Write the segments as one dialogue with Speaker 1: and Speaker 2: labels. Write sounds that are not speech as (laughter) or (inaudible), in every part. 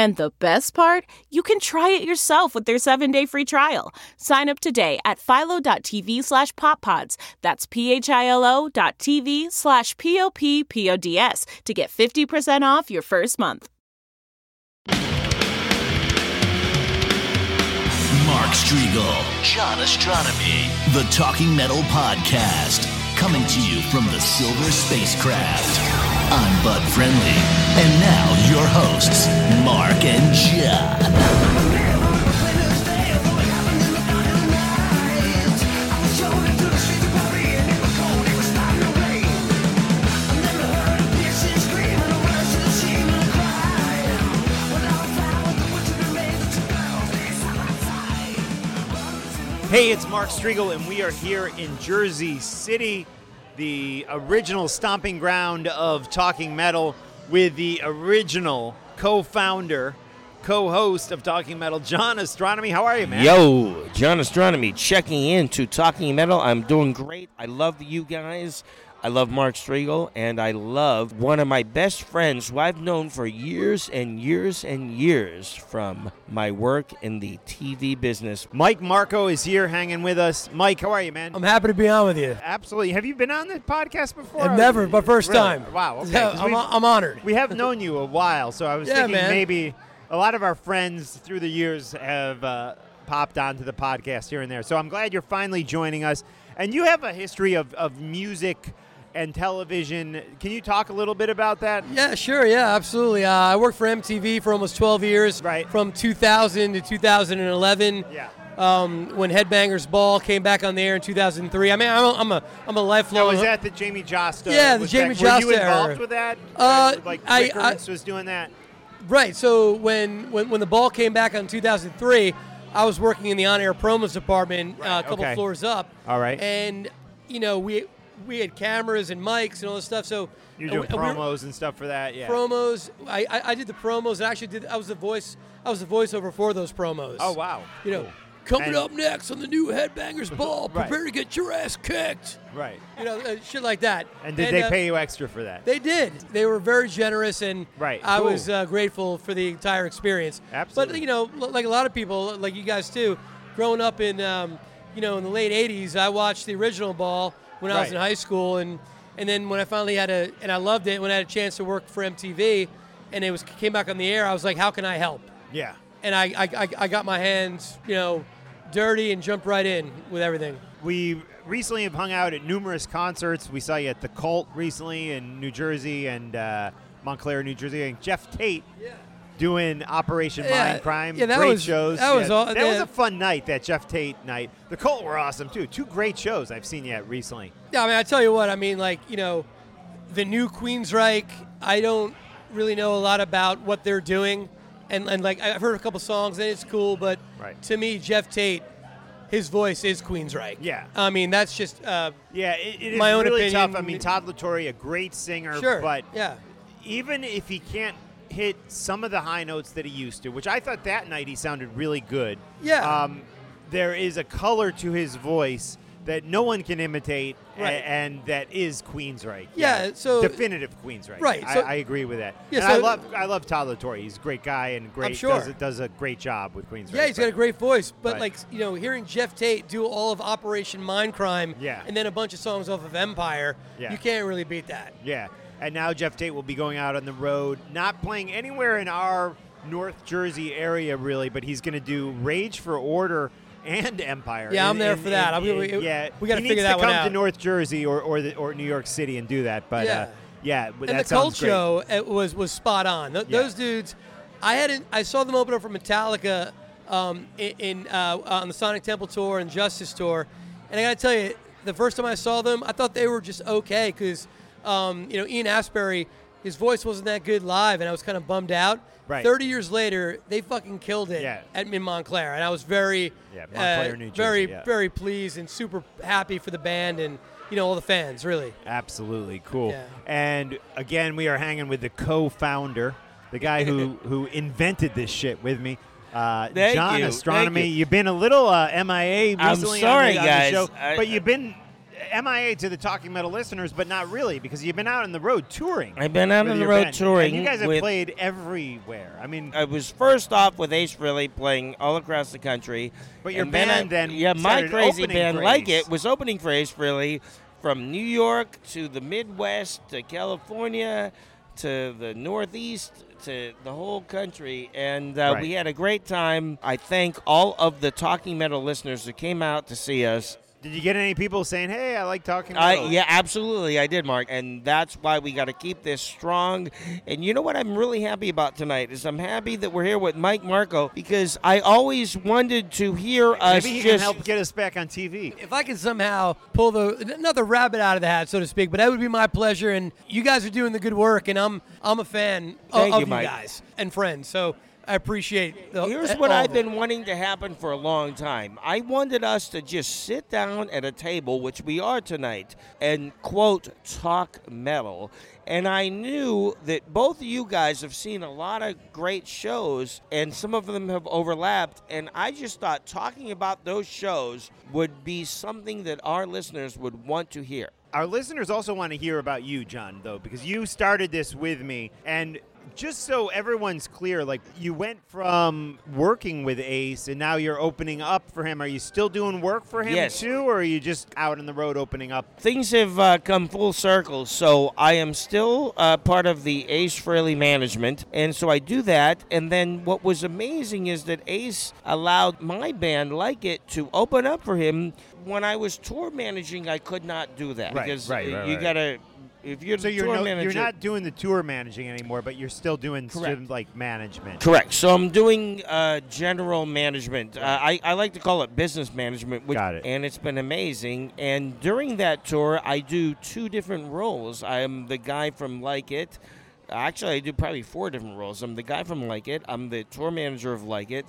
Speaker 1: And the best part, you can try it yourself with their 7-day free trial. Sign up today at philo.tv slash poppods. That's p-h-i-l-o dot tv slash p-o-p-p-o-d-s to get 50% off your first month.
Speaker 2: Mark Strigl, John Ostronomy, the Talking Metal Podcast, coming to you from the Silver Spacecraft. I'm Bud Friendly, and now your hosts, Mark and John.
Speaker 3: Hey, it's Mark Strigl, and we are here in Jersey City, the original stomping ground of Talking Metal, with the original co founder, co host of Talking Metal, John Ostronomy. How are you, man?
Speaker 4: Yo, John Ostronomy checking in to Talking Metal. I'm doing great. I love you guys. I love Mark Strigl, and I love one of my best friends who I've known for years and years and years from my work in the TV business.
Speaker 3: Mike Marco is here hanging with us. Mike, how are you, man?
Speaker 5: I'm happy to be on with you.
Speaker 3: Absolutely. Have you been on the podcast before?
Speaker 5: And never, but first
Speaker 3: Really?
Speaker 5: time.
Speaker 3: Wow. Okay.
Speaker 5: Yeah,
Speaker 3: 'Cause (laughs)
Speaker 5: I'm, I'm honored.
Speaker 3: we have known you a while, so I was
Speaker 5: Yeah,
Speaker 3: thinking
Speaker 5: man.
Speaker 3: maybe a lot of our friends through the years have uh, popped onto the podcast here and there. So I'm glad you're finally joining us. And you have a history of, of music and television. Can you talk a little bit about that?
Speaker 5: Yeah, sure. Yeah, absolutely. Uh, I worked for MTV for almost 12 years.
Speaker 3: Right.
Speaker 5: From 2000 to 2011.
Speaker 3: Yeah.
Speaker 5: Um, when Headbangers Ball came back on the air in 2003. I mean, I'm a, I'm a, I'm a lifelong.
Speaker 3: Now, was that the Jamey Jasta?
Speaker 5: Yeah, the Jamie
Speaker 3: that, Were you involved
Speaker 5: era.
Speaker 3: with that?
Speaker 5: Uh,
Speaker 3: like
Speaker 5: I- I-
Speaker 3: was doing that?
Speaker 5: Right. So when, when when the ball came back on 2003, I was working in the on-air promos department, uh, a couple
Speaker 3: okay.
Speaker 5: floors up.
Speaker 3: All right.
Speaker 5: And you know we we had cameras and mics and all this stuff. So
Speaker 3: You're doing
Speaker 5: we- and we
Speaker 3: promos and stuff for that, yeah.
Speaker 5: promos. I, I I did the promos and actually did. I was the voice. I was the voiceover for those promos.
Speaker 3: oh wow.
Speaker 5: You know,
Speaker 3: Cool.
Speaker 5: coming
Speaker 3: And-
Speaker 5: up next on the new Headbangers (laughs) Ball.
Speaker 3: Right.
Speaker 5: Prepare to get your ass kicked.
Speaker 3: Right.
Speaker 5: You know, uh, shit like that.
Speaker 3: And did they
Speaker 5: uh,
Speaker 3: pay you extra for that?
Speaker 5: They did. They were very generous, and
Speaker 3: Right,
Speaker 5: I
Speaker 3: cool.
Speaker 5: was uh, grateful for the entire experience.
Speaker 3: Absolutely.
Speaker 5: But you know, like a lot of people, like you guys too, growing up in um, you know in the late '80s, I watched the original Ball when I was
Speaker 3: Right.
Speaker 5: in high school, and and then when I finally had a and I loved it when I had a chance to work for MTV, and it was came back on the air, I was like, how can I help?
Speaker 3: yeah.
Speaker 5: And I I, I, I got my hands you know dirty and jumped right in with everything.
Speaker 3: We recently have hung out at numerous concerts. We saw you at the Cult recently in New Jersey and uh, Montclair, New Jersey. And Geoff Tate doing Operation
Speaker 5: Yeah,
Speaker 3: Mind Crime.
Speaker 5: yeah, that
Speaker 3: great
Speaker 5: was-
Speaker 3: shows.
Speaker 5: that was
Speaker 3: Yeah,
Speaker 5: all-
Speaker 3: that
Speaker 5: yeah.
Speaker 3: was a fun night. That Geoff Tate night. The Cult were awesome too. Two great shows I've seen yet recently.
Speaker 5: Yeah, I mean, I tell you what, I mean, like, you know, the new Queensryche, I don't really know a lot about what they're doing. And, and like, I've heard a couple songs, and it's cool, but
Speaker 3: Right.
Speaker 5: to me, Geoff Tate, his voice is Queensryche.
Speaker 3: Yeah.
Speaker 5: I mean, that's just, uh,
Speaker 3: Yeah, it, it is
Speaker 5: My own
Speaker 3: really
Speaker 5: opinion.
Speaker 3: tough. I mean, Todd La Torre, a great singer,
Speaker 5: sure.
Speaker 3: but
Speaker 5: yeah.
Speaker 3: even if he can't hit some of the high notes that he used to, which I thought that night he sounded really good.
Speaker 5: Yeah.
Speaker 3: Um, there is a color to his voice that no one can imitate, a- and that is Queensryche.
Speaker 5: Yeah, so-
Speaker 3: definitive Queensryche.
Speaker 5: Right,
Speaker 3: I,
Speaker 5: so-
Speaker 3: I agree with that.
Speaker 5: Yeah,
Speaker 3: and I love I love Todd La Torre. He's a great guy and great.
Speaker 5: sure.
Speaker 3: does, a- does a great job with Queensryche.
Speaker 5: Yeah, he's got a great voice, but
Speaker 3: Right.
Speaker 5: like you know, hearing Geoff Tate do all of Operation Mindcrime,
Speaker 3: Yeah.
Speaker 5: and then a bunch of songs off of Empire,
Speaker 3: Yeah.
Speaker 5: you can't really beat that.
Speaker 3: Yeah, and now Geoff Tate will be going out on the road, not playing anywhere in our North Jersey area really, but he's going to do Rage for Order and Empire.
Speaker 5: Yeah, I'm there
Speaker 3: in-
Speaker 5: for that. I'm gonna-
Speaker 3: yeah,
Speaker 5: we gotta
Speaker 3: he
Speaker 5: figure
Speaker 3: needs
Speaker 5: that
Speaker 3: to
Speaker 5: one
Speaker 3: come
Speaker 5: out.
Speaker 3: to North Jersey or or, the, or New York City and do that. But
Speaker 5: Yeah.
Speaker 3: uh, yeah,
Speaker 5: and the Cult
Speaker 3: sounds great.
Speaker 5: show was was spot on. Th-
Speaker 3: Yeah.
Speaker 5: Those dudes, I hadn't. I saw them open up for Metallica um, in, in uh, on the Sonic Temple tour and Justice tour, and I got to tell you, the first time I saw them, I thought they were just okay because um, you know Ian Astbury, his voice wasn't that good live, and I was kind of bummed out.
Speaker 3: Right.
Speaker 5: Thirty years later, they fucking killed it
Speaker 3: Yeah.
Speaker 5: at in Montclair, and I was very,
Speaker 3: Yeah, Montclair,
Speaker 5: uh,
Speaker 3: New Jersey,
Speaker 5: very,
Speaker 3: yeah.
Speaker 5: very pleased and super happy for the band and you know all the fans. Really,
Speaker 3: Absolutely cool.
Speaker 5: Yeah.
Speaker 3: And again, we are hanging with the co-founder, the guy who (laughs) who invented this shit with me. Uh,
Speaker 4: Thank
Speaker 3: John
Speaker 4: you.
Speaker 3: Ostronomy.
Speaker 4: Thank you.
Speaker 3: You've been a little uh, MIA
Speaker 4: I'm sorry,
Speaker 3: on, the, on the
Speaker 4: guys.
Speaker 3: show,
Speaker 4: I-
Speaker 3: but you've been MIA to the Talking Metal listeners, but not really because you've been out on the road touring.
Speaker 4: I've been out on the road
Speaker 3: band.
Speaker 4: touring
Speaker 3: And you guys have
Speaker 4: with-
Speaker 3: played everywhere. I mean,
Speaker 4: I was first off with Ace Frehley playing all across the country.
Speaker 3: But your
Speaker 4: and then
Speaker 3: band
Speaker 4: I-
Speaker 3: then
Speaker 4: yeah, my crazy band
Speaker 3: for
Speaker 4: like it was opening for Ace Frehley from New York to the Midwest to California to the Northeast to the whole country, and uh,
Speaker 3: Right.
Speaker 4: we had a great time. I thank all of the Talking Metal listeners who came out to see us.
Speaker 3: Did you get any people saying, "Hey, I like Talking
Speaker 4: I,
Speaker 3: Metal"?
Speaker 4: yeah, absolutely, I did, Mark, and that's why we got to keep this strong. And you know what I'm really happy about tonight is I'm happy that we're here with Mike Marco because I always wanted to hear us
Speaker 3: Maybe he
Speaker 4: just
Speaker 3: can help get us back on TV.
Speaker 5: if I can somehow pull the not the rabbit out of the hat, so to speak, but that would be my pleasure. And you guys are doing the good work, and I'm I'm a fan of,
Speaker 4: Thank
Speaker 5: of
Speaker 4: you,
Speaker 5: you guys and friends. So I appreciate. The,
Speaker 4: Here's
Speaker 5: uh,
Speaker 4: what I've been wanting to happen for a long time. I wanted us to just sit down at a table, which we are tonight, and quote, talk metal. And I knew that both of you guys have seen a lot of great shows, and some of them have overlapped. And I just thought talking about those shows would be something that our listeners would want to hear.
Speaker 3: Our listeners also want to hear about you, John, though, because you started this with me. And just so everyone's clear, like you went from working with Ace and now you're opening up for him. Are you still doing work for him
Speaker 4: Yes.
Speaker 3: too, or are you just out on the road opening up?
Speaker 4: things have uh, come full circle. So I am still uh, part of the Ace Frehley management, and so I do that. And then what was amazing is that Ace allowed my band, like it, to open up for him. When I was tour managing, I could not do that
Speaker 3: Right,
Speaker 4: because
Speaker 3: right, right,
Speaker 4: you
Speaker 3: right.
Speaker 4: gotta. If you're
Speaker 3: So
Speaker 4: the
Speaker 3: you're
Speaker 4: tour
Speaker 3: no,
Speaker 4: manager,
Speaker 3: you're not doing the tour managing anymore, but you're still doing student like management.
Speaker 4: Correct. So I'm doing uh, general management. Uh, I, I like to call it business management. Which,
Speaker 3: Got it.
Speaker 4: And it's been amazing. And during that tour, I do two different roles. I'm the guy from Like It. Actually, I do probably four different roles. I'm the guy from Like It. I'm the tour manager of Like It.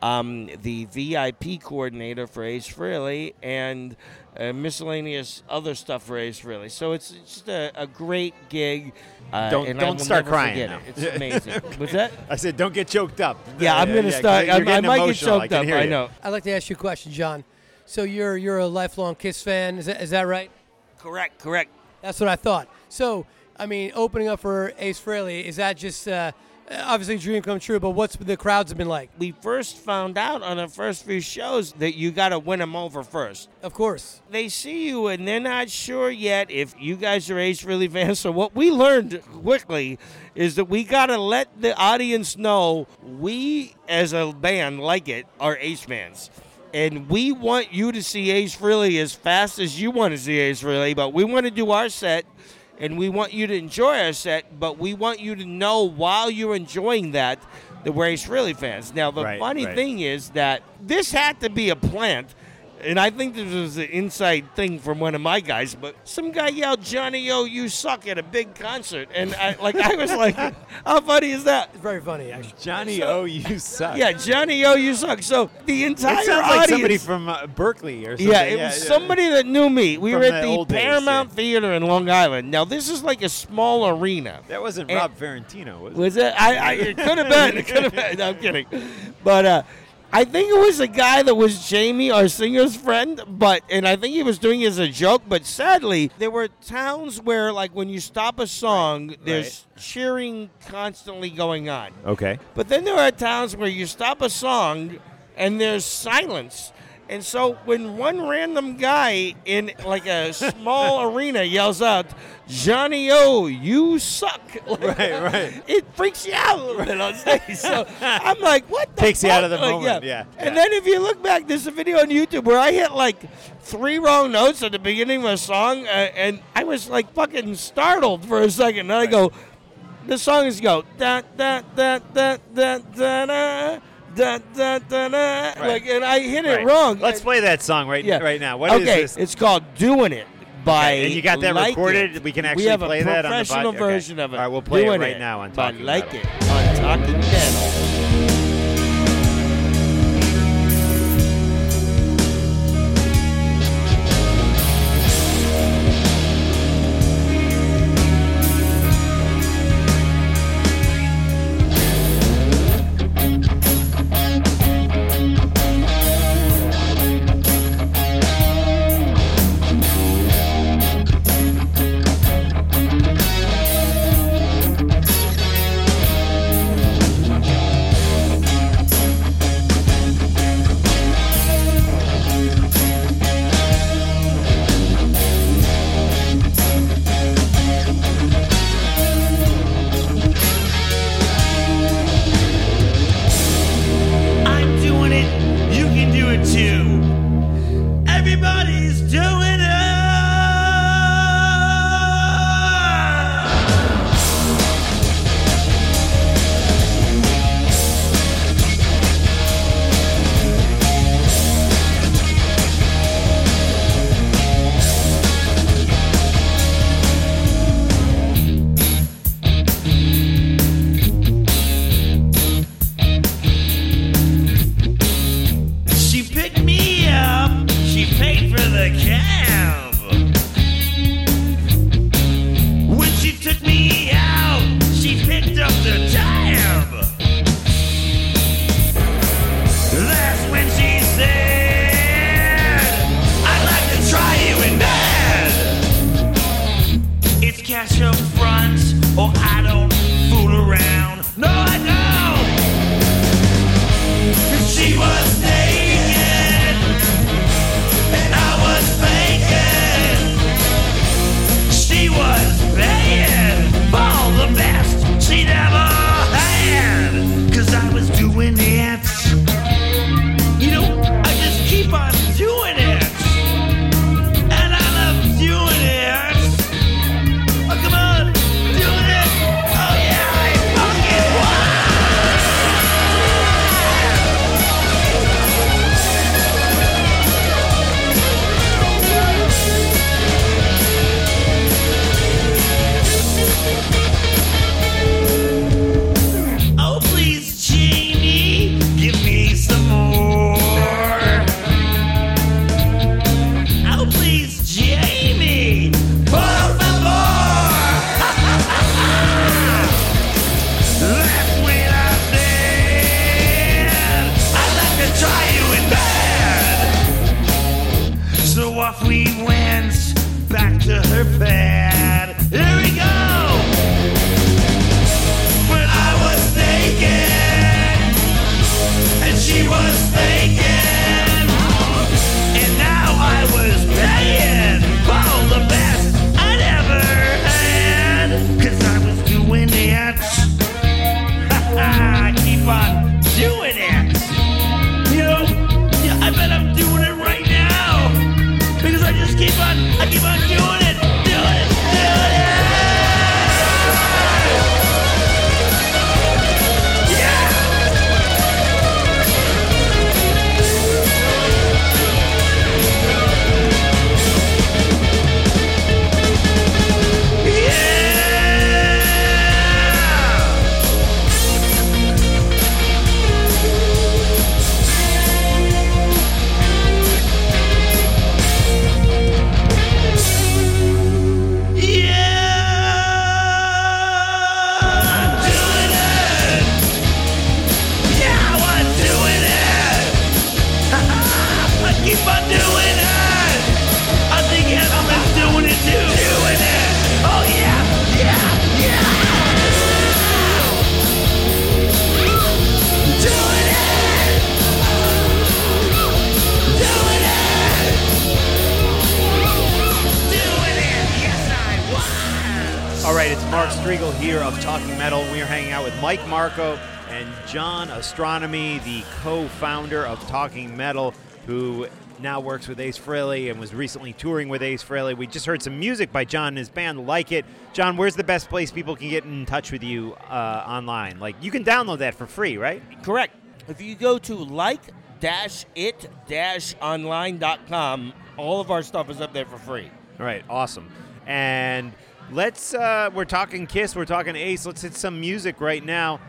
Speaker 4: Um, the VIP coordinator for Ace Frehley and uh, miscellaneous other stuff for Ace Frehley. So it's, it's just a, a great gig. Uh,
Speaker 3: Don't-
Speaker 4: and
Speaker 3: don't start crying
Speaker 4: it. It's (laughs) amazing. What's that?
Speaker 3: I said, don't get choked up.
Speaker 4: Yeah, I'm gonna
Speaker 3: yeah,
Speaker 4: start. I'm, I might get
Speaker 3: emotional. I
Speaker 4: choked up.
Speaker 3: hear
Speaker 4: I know.
Speaker 5: I'd like to ask you a question, John. So you're you're a lifelong Kiss fan. Is that is that right?
Speaker 4: Correct. Correct.
Speaker 5: That's what I thought. So I mean, opening up for Ace Frehley is that just uh, Uh, obviously dream come true? But what's the crowds have been like?
Speaker 4: We first found out on our first few shows that you got to win them over first.
Speaker 5: Of course.
Speaker 4: They see you and they're not sure yet if you guys are Ace Frehley fans. So what we learned quickly is that we got to let the audience know we, as a band, like it, are Ace fans. And we want you to see Ace Frehley as fast as you want to see Ace Frehley, but we want to do our set and we want you to enjoy our set, but we want you to know while you're enjoying that that we're fans. Now, the
Speaker 3: Right,
Speaker 4: funny
Speaker 3: right.
Speaker 4: thing is that this had to be a plant. And I think this was an inside thing from one of my guys, but some guy yelled, "Johnny O, you suck!" at a big concert, and I, like I was like, (laughs) "How funny is that?"
Speaker 5: It's very funny, actually.
Speaker 3: Johnny, O, you suck.
Speaker 4: Yeah, Johnny O, you suck. So the entire
Speaker 3: It sounds
Speaker 4: audience,
Speaker 3: like somebody from uh, Berkeley or something.
Speaker 4: yeah, it was somebody that knew me. We
Speaker 3: From
Speaker 4: were at the
Speaker 3: old days,
Speaker 4: Paramount
Speaker 3: yeah.
Speaker 4: Theater in Long Island. Now this is like a small arena.
Speaker 3: That wasn't
Speaker 4: And-
Speaker 3: Rob Ferrantino, was it?
Speaker 4: Was it? I, I it could have been. It could have been. No, I'm kidding. But uh,
Speaker 6: I think it was a guy that was Jamie, our singer's friend, but and I think he was doing it as a joke. But sadly, there were towns where, like, when you stop a song, there's cheering constantly going on.
Speaker 3: Okay.
Speaker 6: But then there are towns where you stop a song and there's silence. And so when one random guy in like a small (laughs) arena yells out, Johnny O, you suck. (laughs)
Speaker 3: Right, right.
Speaker 6: It freaks you out a little bit on stage. So I'm like, what the
Speaker 3: Takes you out
Speaker 6: fuck?
Speaker 3: of the
Speaker 6: Like,
Speaker 3: moment, yeah,
Speaker 6: And
Speaker 3: yeah.
Speaker 6: then if you look back, there's a video on YouTube where I hit like three wrong notes at the beginning of a song, uh, and I was like fucking startled for a second. And I go, the song is go da da da da da da da da da da da like and I hit it
Speaker 3: Right.
Speaker 6: wrong.
Speaker 3: Let's
Speaker 6: I-
Speaker 3: play that song right
Speaker 6: yeah.
Speaker 3: right now. What is
Speaker 6: okay,
Speaker 3: this?
Speaker 6: it's called "Doing It" by.
Speaker 3: Okay, and you got that
Speaker 6: Like
Speaker 3: recorded?
Speaker 6: It.
Speaker 3: We can actually we
Speaker 6: have
Speaker 3: play
Speaker 6: a
Speaker 3: that on the
Speaker 6: professional
Speaker 3: pod- okay.
Speaker 6: version of it.
Speaker 3: All right, we'll play it
Speaker 6: Doing
Speaker 3: right now on
Speaker 6: by
Speaker 3: Talking
Speaker 6: Like
Speaker 3: Metal.
Speaker 6: It on Talking Metal.
Speaker 3: Mark Strigl here of Talking Metal. We are hanging out with Mike Marco and John Ostronomy, the co-founder of Talking Metal, who now works with Ace Frehley and was recently touring with Ace Frehley. We just heard some music by John and his band, Like It. John, where's the best place people can get in touch with you uh, online? Like you can download that for free, right?
Speaker 4: Correct. If you go to like-it-online.com, all of our stuff is up there for free.
Speaker 3: All right, awesome. And let's uh, we're talking Kiss, we're talking Ace. Let's hit some music right now.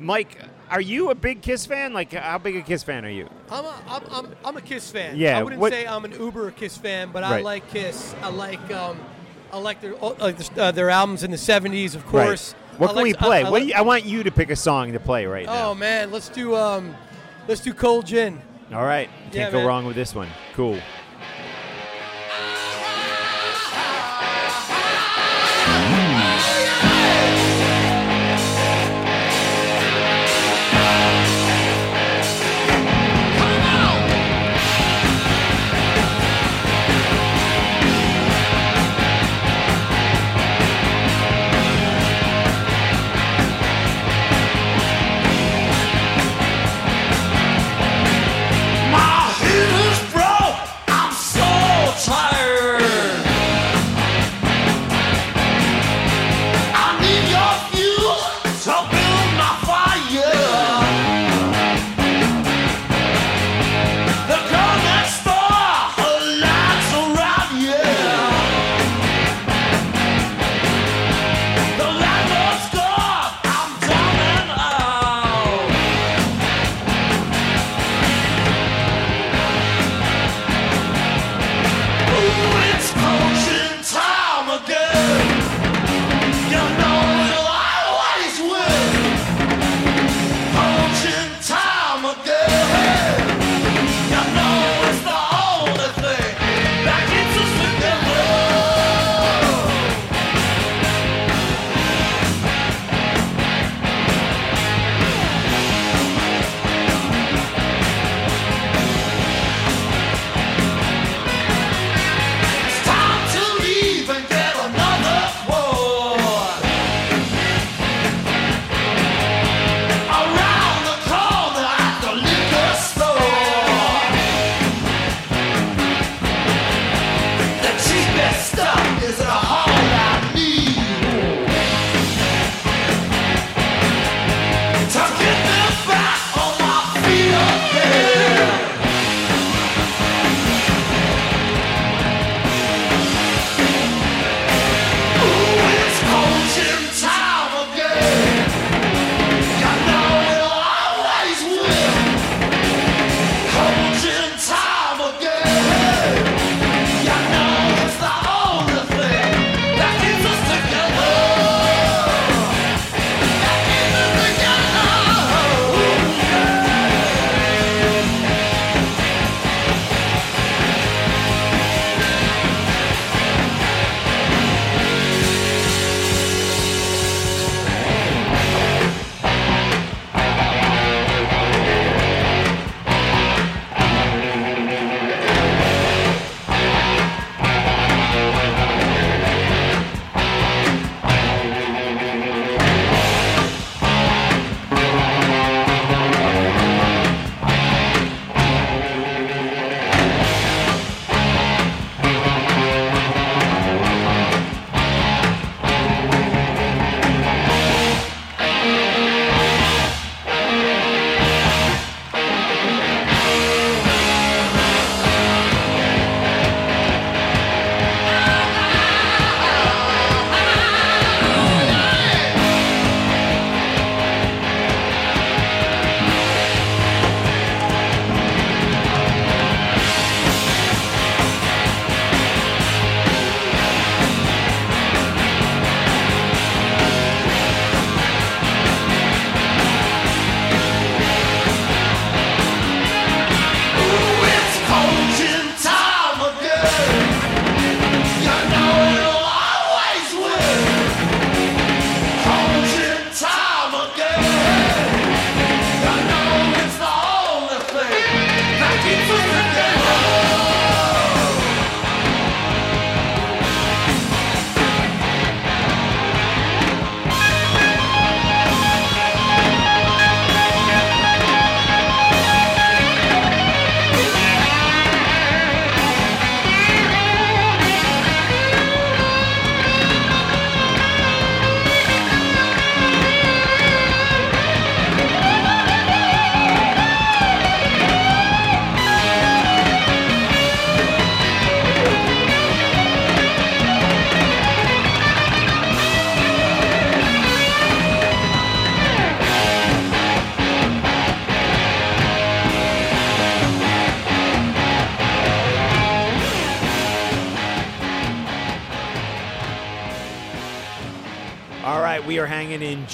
Speaker 3: Mike, are you a big Kiss fan? Like, how big a Kiss fan are you?
Speaker 5: I'm a, I'm, I'm, I'm a Kiss fan.
Speaker 3: Yeah,
Speaker 5: I wouldn't
Speaker 3: what-
Speaker 5: say I'm an uber Kiss fan, but I
Speaker 3: Right.
Speaker 5: like Kiss. I like um, I like their uh, like their, uh, their albums in the '70s, of course.
Speaker 3: What
Speaker 5: I
Speaker 3: can
Speaker 5: like-
Speaker 3: we play?
Speaker 5: I, I
Speaker 3: what do
Speaker 5: like-
Speaker 3: you, I want you to pick a song to play right now.
Speaker 5: Oh man, let's do um, let's do Cold Gin.
Speaker 3: All right, can't
Speaker 5: Yeah,
Speaker 3: go
Speaker 5: man.
Speaker 3: wrong with this one. Cool.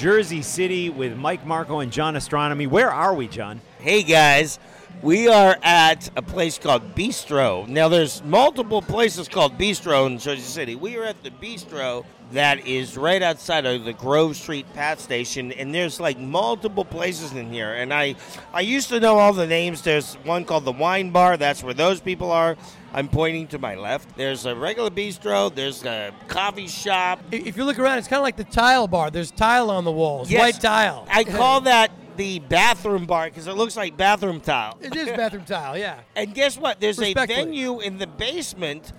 Speaker 3: Jersey City with Mike Marco and John Ostronomy. Where are we, John?
Speaker 4: Hey guys, we are at a place called Bistro. Now, there's multiple places called Bistro in Jersey City. We are at the Bistro that is right outside of the Grove Street PATH Station, and there's like multiple places in here. And I, I used to know all the names. There's one called the Wine Bar. That's where those people are. I'm pointing to my left. There's a regular bistro. There's a coffee shop.
Speaker 5: If you look around, it's kind of like the tile bar. There's tile on the walls,
Speaker 4: Yes.
Speaker 5: white tile.
Speaker 4: I call that the bathroom bar because it looks like bathroom tile.
Speaker 5: It is bathroom tile, yeah. (laughs)
Speaker 4: And guess what? There's a venue in the basement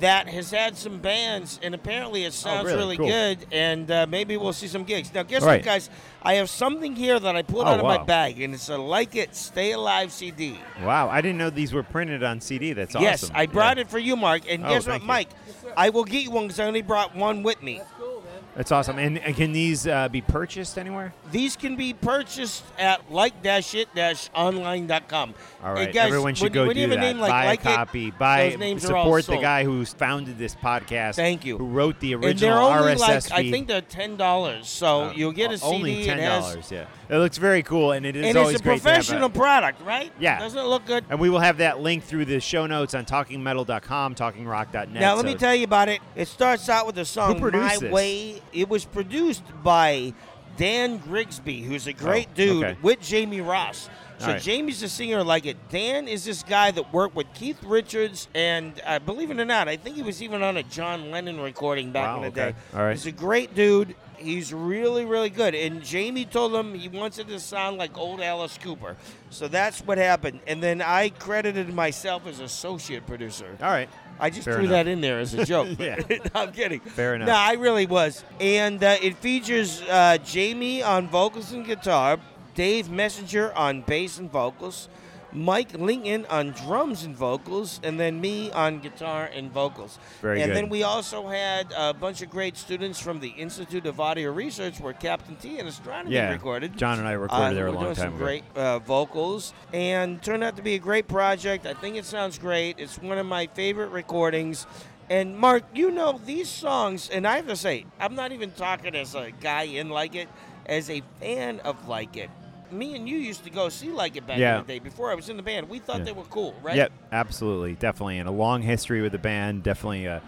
Speaker 4: that has had some bands, and apparently it sounds
Speaker 3: really?
Speaker 4: really
Speaker 3: Cool.
Speaker 4: good. And uh, maybe we'll see some gigs. Now, guess
Speaker 3: right.
Speaker 4: what, guys? I have something here that I pulled
Speaker 3: Oh,
Speaker 4: out of my bag, and it's a Like It, Stay Alive CD.
Speaker 3: Wow, I didn't know these were printed on CD. That's awesome.
Speaker 4: Yes, I brought it for you, Mark. And
Speaker 3: Oh,
Speaker 4: guess what. Mike? I will get you one because I only brought one with me.
Speaker 3: That's awesome. And, and can these uh, be purchased anywhere?
Speaker 4: These can be purchased at like-it-online.com.
Speaker 3: All
Speaker 4: Hey, guys,
Speaker 3: everyone should
Speaker 4: you-
Speaker 3: go
Speaker 4: when
Speaker 3: do that.
Speaker 4: like
Speaker 3: buy
Speaker 4: Like
Speaker 3: a
Speaker 4: It,
Speaker 3: copy. Buy
Speaker 4: names are
Speaker 3: support the guy who's founded this podcast.
Speaker 4: Thank you.
Speaker 3: Who wrote the
Speaker 4: And they're only
Speaker 3: RSS
Speaker 4: like
Speaker 3: feed.
Speaker 4: I think they're ten dollars, so
Speaker 3: Uh,
Speaker 4: you'll get a CD.
Speaker 3: Only ten
Speaker 4: It
Speaker 3: dollars. Yeah, it looks very cool, and it is
Speaker 4: and
Speaker 3: always
Speaker 4: it's a
Speaker 3: great to have
Speaker 4: professional
Speaker 3: a-
Speaker 4: product, right?
Speaker 3: Yeah.
Speaker 4: doesn't it look good?
Speaker 3: And we will have that link through the show notes on talkingmetal.com, talkingrock.net.
Speaker 4: Now let
Speaker 3: so-
Speaker 4: me tell you about it. It starts out with the song
Speaker 3: produced
Speaker 4: "My
Speaker 3: this?
Speaker 4: Way." It was produced by Dan Grigsby, who's a great
Speaker 3: Oh,
Speaker 4: dude,
Speaker 3: okay.
Speaker 4: with Jamie Ross. So
Speaker 3: right.
Speaker 4: Jamie's the singer like it. Dan is this guy that worked with Keith Richards, and uh, believe it or not, I think he was even on a John Lennon recording back
Speaker 3: Wow,
Speaker 4: in the
Speaker 3: okay.
Speaker 4: day.
Speaker 3: All right.
Speaker 4: He's a great dude. He's really, really good. And Jamie told him he wants it to sound like old Alice Cooper. So that's what happened. And then I credited myself as associate producer.
Speaker 3: All right.
Speaker 4: I just
Speaker 3: Fair
Speaker 4: threw
Speaker 3: enough.
Speaker 4: that in there as a joke. (laughs)
Speaker 3: Yeah. (laughs)
Speaker 4: I'm kidding.
Speaker 3: Fair enough.
Speaker 4: No, I really was. And uh, it features uh, Jamie on vocals and guitar, Dave Messenger on bass and vocals, Mike Lincoln on drums and vocals, and then me on guitar and vocals.
Speaker 3: Very
Speaker 4: and
Speaker 3: good.
Speaker 4: then we also had a bunch of great students from the Institute of Audio Research where Captain T and Ostronomy
Speaker 3: Yeah,
Speaker 4: recorded.
Speaker 3: John and I recorded
Speaker 4: Uh,
Speaker 3: there a long
Speaker 4: doing
Speaker 3: time
Speaker 4: some
Speaker 3: ago.
Speaker 4: great uh, vocals, and turned out to be a great project. I think it sounds great. It's one of my favorite recordings. And Mark, you know these songs, and I have to say, I'm not even talking as a guy in Like It, as a fan of Like It. Me and you used to go see Like It back
Speaker 3: Yeah.
Speaker 4: in the day. Before I was in the band, we thought
Speaker 3: Yeah.
Speaker 4: they were cool, right?
Speaker 3: Yep, absolutely, definitely, and a long history with the band. Definitely a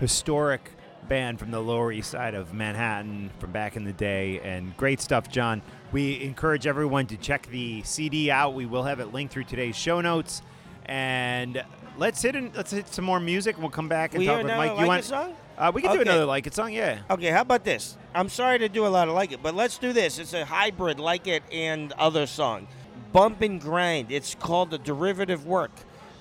Speaker 3: historic band from the Lower East Side of Manhattan from back in the day, and great stuff, John. We encourage everyone to check the CD out. We will have it linked through today's show notes, and let's hit in, let's hit some more music. We'll come back and
Speaker 4: We
Speaker 3: talk with Mike.
Speaker 4: Like
Speaker 3: you want? Uh, we can do another like it song. Yeah.
Speaker 4: Okay, how about this? I'm sorry to do a lot of like it, but let's do this. It's a hybrid like it and other song. Bump and grind. It's called a derivative work.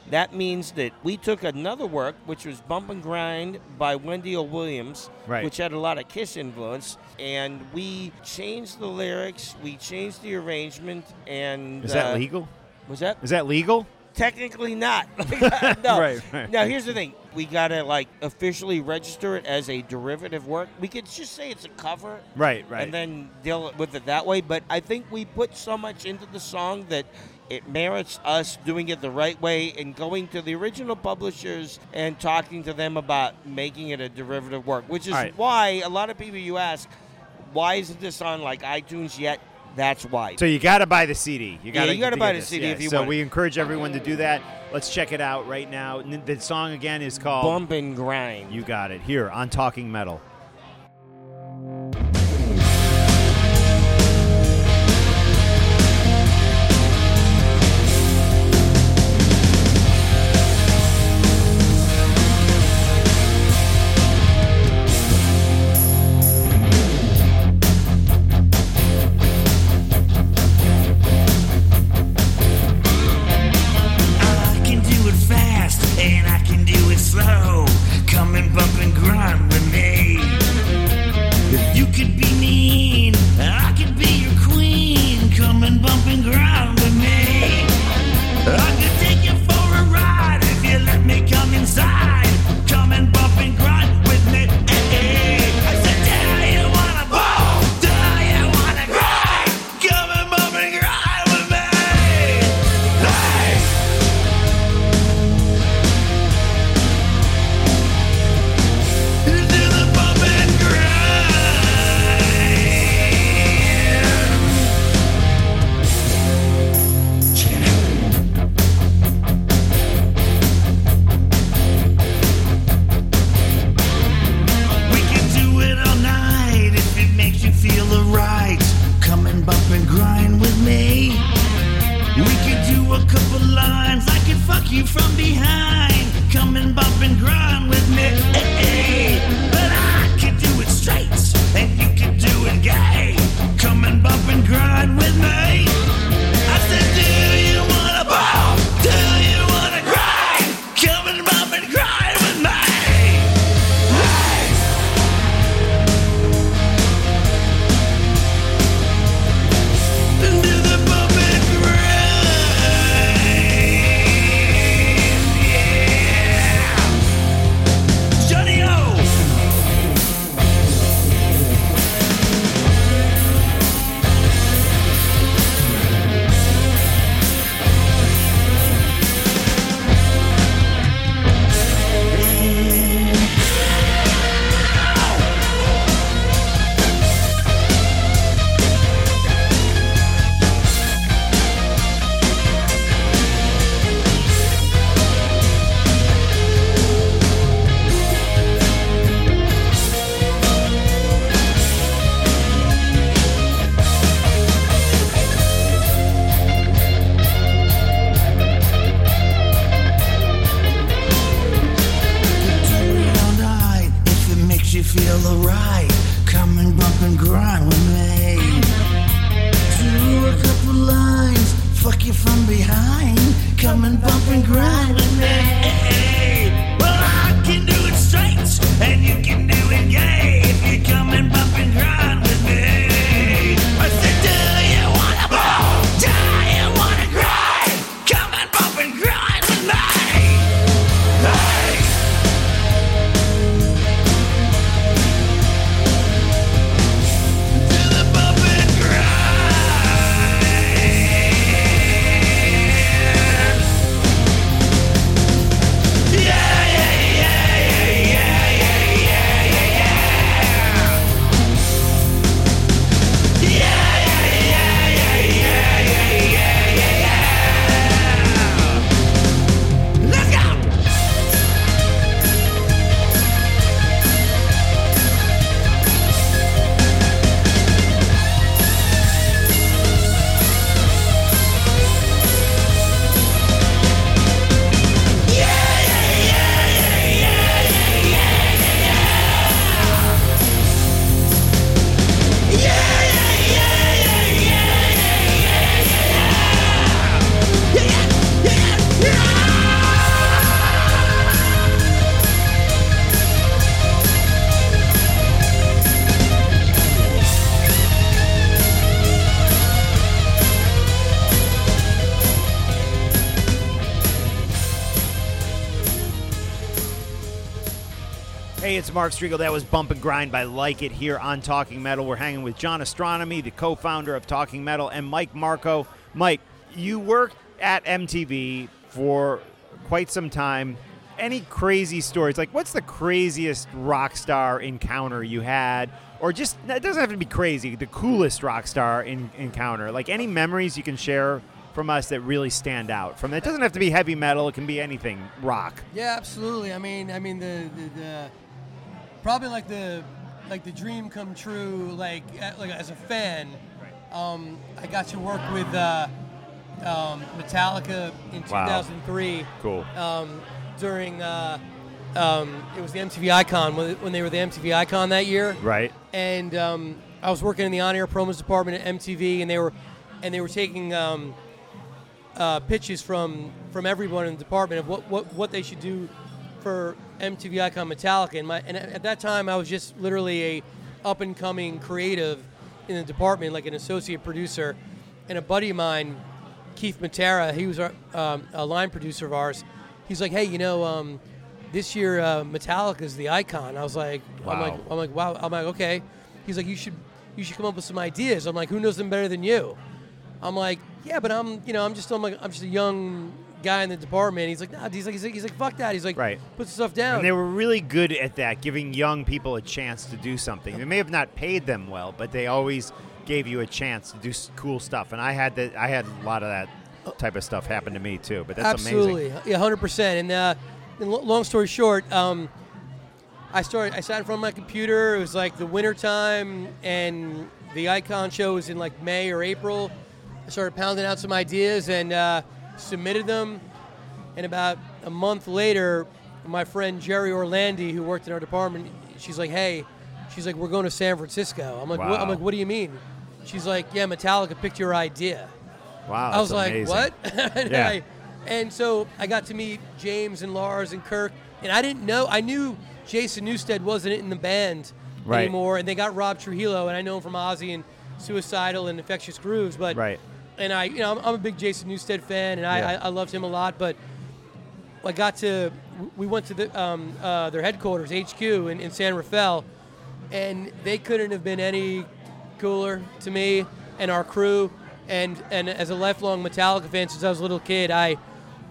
Speaker 4: That means that we took another work, which was Bump and Grind by Wendy O. Williams,
Speaker 3: Right.
Speaker 4: which had a lot of Kiss influence, and we changed the lyrics, we changed the arrangement, and
Speaker 3: Is that
Speaker 4: uh,
Speaker 3: legal?
Speaker 4: Was that
Speaker 3: Is that legal?
Speaker 4: Technically not. (laughs) (laughs) no.
Speaker 3: Right, right.
Speaker 4: Now here's the thing: we gotta like officially register it as a derivative work. We could just say it's a cover,
Speaker 3: Right, right.
Speaker 4: and then deal with it that way. But I think we put so much into the song that it merits us doing it the right way and going to the original publishers and talking to them about making it a derivative work. Which is
Speaker 3: right.
Speaker 4: why a lot of people you ask, why isn't this on like iTunes yet? That's why.
Speaker 3: So you got to buy the CD. You got
Speaker 4: you gotta buy the
Speaker 3: this,
Speaker 4: CD
Speaker 3: yeah.
Speaker 4: if you
Speaker 3: So
Speaker 4: want
Speaker 3: So
Speaker 4: we
Speaker 3: encourage everyone to do that. Let's check it out right now. The song again is called
Speaker 4: Bump and grind.
Speaker 3: You Got It here on Talking Metal. Mark Striegel. That was Bump and Grind by Like It here on Talking Metal. We're hanging with John Astronomy, the co founder of Talking Metal, and Mike Marco. Mike, you worked at MTV for quite some time. Any crazy stories? Like, what's the craziest rock star encounter you had? Or just, it doesn't have to be crazy, the coolest rock star in, encounter. Like, any memories you can share from us that really stand out from it doesn't have to be heavy metal it can be anything rock
Speaker 5: Yeah, absolutely. I mean, I mean the, the probably like the like the dream come true. Like like as a fan, um, I got to work with uh, um, Metallica in
Speaker 3: Wow.
Speaker 5: 2003
Speaker 3: cool.
Speaker 5: Um, during uh, um, it was the MTV Icon when, when they were the MTV Icon that year.
Speaker 3: Right.
Speaker 5: And um, I was working in the on-air promos department at MTV, and they were and they were taking um, uh, pitches from from everyone in the department of what, what, what they should do for MTV Icon Metallica. And, my, and at at that time, I was just literally a up and coming creative in the department, like an associate producer. And a buddy of mine, Keith Matera, he was our, um, a line producer of ours. He's like, hey, you know, um, this year uh, Metallica is the icon. I was like, I'm
Speaker 3: Wow.
Speaker 5: like, I'm like, wow. I'm like, okay. He's like, you should, you should come up with some ideas. I'm like, who knows them better than you? I'm like, yeah, but I'm, you know, I'm just, I'm like, I'm just a young guy in the department. He's like, nah. He's like, he's like, he's like, fuck that. He's like,
Speaker 3: Right.
Speaker 5: put stuff down.
Speaker 3: And they were really good at that, giving young people a chance to do something. They may have not paid them well, but they always gave you a chance to do cool stuff. And I had that. I had a lot of that type of stuff happen to me too. But that's
Speaker 5: Absolutely,
Speaker 3: amazing.
Speaker 5: yeah, hundred percent. And, uh, and lo- long story short, um, I started. I sat in front of my computer. It was like the winter time, and the Icon show was in like May or April. I started pounding out some ideas and uh, submitted them. And about a month later, my friend Jerry Orlandi, who worked in our department, she's like, "Hey," she's like, "We're going to San Francisco." I'm like, what? "I'm like, what do you mean?" She's like, "Yeah, Metallica picked your idea."
Speaker 3: Wow,
Speaker 5: I was like,
Speaker 3: amazing.
Speaker 5: what? (laughs) and,
Speaker 3: Yeah.
Speaker 5: I- and so I got to meet James and Lars and Kirk, and I didn't know. I knew Jason Newsted wasn't in the band
Speaker 3: Right.
Speaker 5: anymore, and they got Rob Trujillo, and I know him from Ozzy and Suicidal and Infectious Grooves, but
Speaker 3: Right.
Speaker 5: And I, you know, I'm, I'm a big Jason Newsted fan, and I,
Speaker 3: Yeah.
Speaker 5: I, I loved him a lot, but. I got to, we went to the, um, uh, their headquarters, HQ, in, in San Rafael, and they couldn't have been any cooler to me and our crew. And and as a lifelong Metallica fan since I was a little kid, I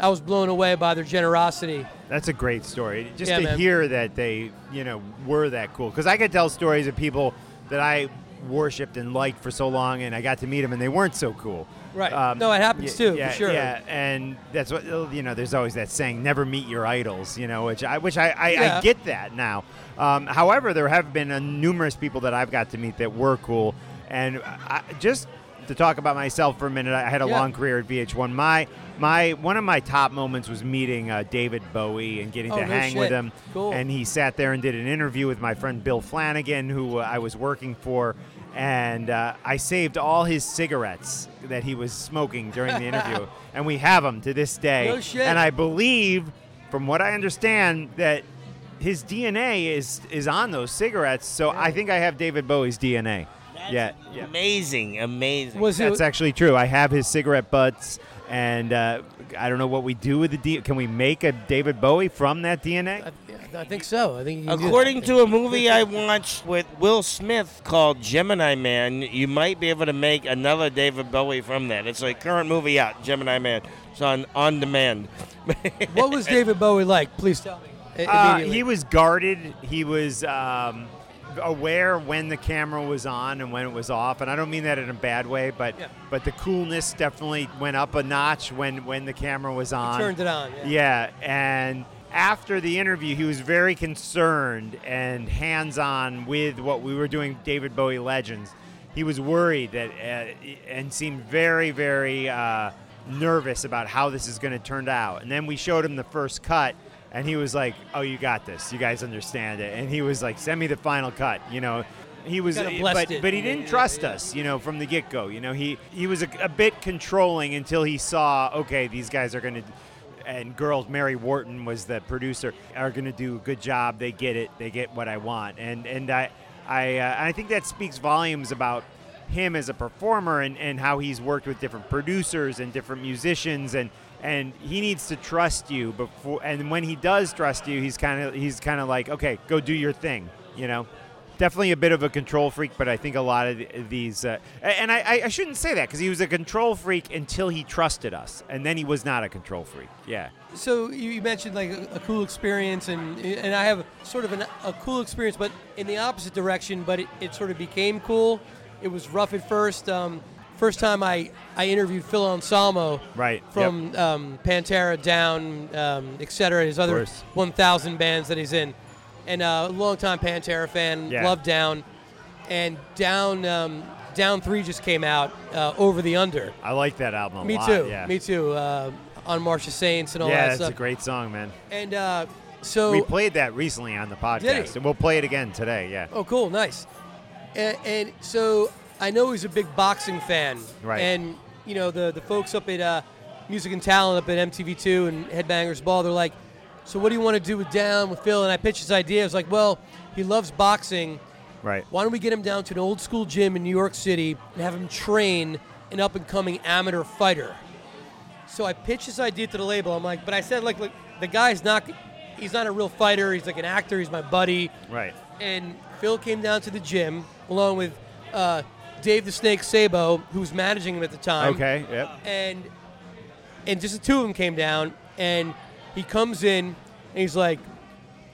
Speaker 5: I was blown away by their generosity.
Speaker 3: That's a great story. Just
Speaker 5: Yeah,
Speaker 3: to
Speaker 5: man.
Speaker 3: hear that they, you know, were that cool. Because I could tell stories of people that I worshipped and liked for so long, and I got to meet them, and they weren't so cool.
Speaker 5: Right.
Speaker 3: Um,
Speaker 5: No, it happens
Speaker 3: y-
Speaker 5: too, for
Speaker 3: Yeah,
Speaker 5: sure.
Speaker 3: Yeah, and that's what you know. There's always that saying, "Never meet your idols," you know, which I, which I, I, I get that now. Um, however, there have been uh, numerous people that I've got to meet that were cool, and I, just to talk about myself for a minute, I had a
Speaker 5: Yeah.
Speaker 3: long career at VH1. My my one of my top moments was meeting uh, David Bowie and getting
Speaker 5: Oh,
Speaker 3: to
Speaker 5: no
Speaker 3: hang with him.
Speaker 5: Cool.
Speaker 3: And he sat there and did an interview with my friend Bill Flanagan, who uh, I was working for. And uh, I saved all his cigarettes that he was smoking during the interview, (laughs) and we have them to this day.
Speaker 5: No shit.
Speaker 3: And I believe, from what I understand, that his DNA is is on those cigarettes. So I think I have David Bowie's DNA. yeah, yeah.
Speaker 4: Amazing, amazing.
Speaker 5: Was it?
Speaker 3: That's actually true. I have his cigarette butts, and uh, I don't know what we do with the D. Can we make a David Bowie from that DNA?
Speaker 5: I, I think so. I think you can do that.
Speaker 4: According to a movie I watched with Will Smith called Gemini Man, you might be able to make another David Bowie from that. It's a current movie out, Gemini Man. It's on on demand.
Speaker 5: what was David Bowie like? Please tell me.
Speaker 3: Uh, he was guarded. He was um, aware when the camera was on and when it was off. And I don't mean that in a bad way, but
Speaker 5: Yeah.
Speaker 3: but the coolness definitely went up a notch when when the camera was on.
Speaker 5: He turned it on. Yeah.
Speaker 3: Yeah, and after the interview, he was very concerned and hands-on with what we were doing, David Bowie Legends. He was worried that uh, and seemed very, very uh, nervous about how this is going to turn out. And then we showed him the first cut, and he was like, "Oh, you got this. You guys understand it." And he was like, "Send me the final cut." You know. He was, but, but he didn't
Speaker 5: yeah,
Speaker 3: trust
Speaker 5: yeah.
Speaker 3: us, you know, from the get go. You know, he he was a, a bit controlling until he saw, okay, these guys are going to and girls mary wharton was the producer are going to do a good job they get it they get what i want and and i i uh, i think that speaks volumes about him as a performer and and how he's worked with different producers and different musicians and and he needs to trust you before and when he does trust you he's kind of he's kind of like okay go do your thing you know definitely a bit of a control freak, but I think a lot of these, uh, and I, I shouldn't say that because he was a control freak until he trusted us, and then he was not a control freak. Yeah,
Speaker 5: So you mentioned like a, a cool experience, and and I have sort of an, a cool experience, but in the opposite direction. But it, it sort of became cool. It was rough at first. Um, first time I, I interviewed Phil Anselmo,
Speaker 3: Right,
Speaker 5: from um, Pantera, Down, um, etc. His other 1,000 bands that he's in, and uh, a longtime Pantera fan.
Speaker 3: Yeah.
Speaker 5: Love Down, and Down um, Down Three just came out. Uh, Over the Under.
Speaker 3: I like that album a
Speaker 5: Me
Speaker 3: lot.
Speaker 5: too.
Speaker 3: Yeah,
Speaker 5: Me too. Uh, on March of Saints and all
Speaker 3: yeah,
Speaker 5: that
Speaker 3: it's a great song, man.
Speaker 5: And uh, so,
Speaker 3: we played that recently on the podcast, and we'll play it again today. Yeah,
Speaker 5: oh, cool, nice. And, and so I know he's a big boxing fan,
Speaker 3: Right.
Speaker 5: And you know the the folks up at uh, Music and Talent up at MTV2 and Headbangers Ball, they're like, "So what do you want to do with Down with Phil?" And I pitched his idea. I was like, "Well, he loves boxing.
Speaker 3: right.
Speaker 5: Why don't we get him down to an old school gym in New York City and have him train an up and coming amateur fighter?" So I pitched this idea to the label. I'm like, but I said, like, look, the guy's not, he's not a real fighter. He's like an actor. He's my buddy.
Speaker 3: Right.
Speaker 5: And Phil came down to the gym along with uh, Dave the Snake Sabo, who was managing him at the time.
Speaker 3: Okay. Yep.
Speaker 5: And and just the two of them came down, and he comes in, and he's like,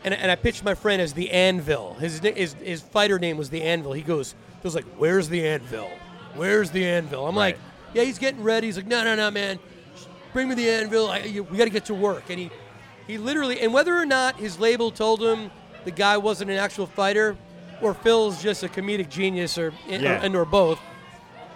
Speaker 5: and, and I pitched my friend as the Anvil. His, his his fighter name was the Anvil. He goes, Phil's like, "Where's the Anvil? Where's the Anvil?" I'm like, "Yeah, he's getting ready." He's like, "No, no, no, man, bring me the Anvil. I, you, we got to get to work." And he he literally, and whether or not his label told him the guy wasn't an actual fighter, or Phil's just a comedic genius, or
Speaker 3: Yeah.
Speaker 5: and or both,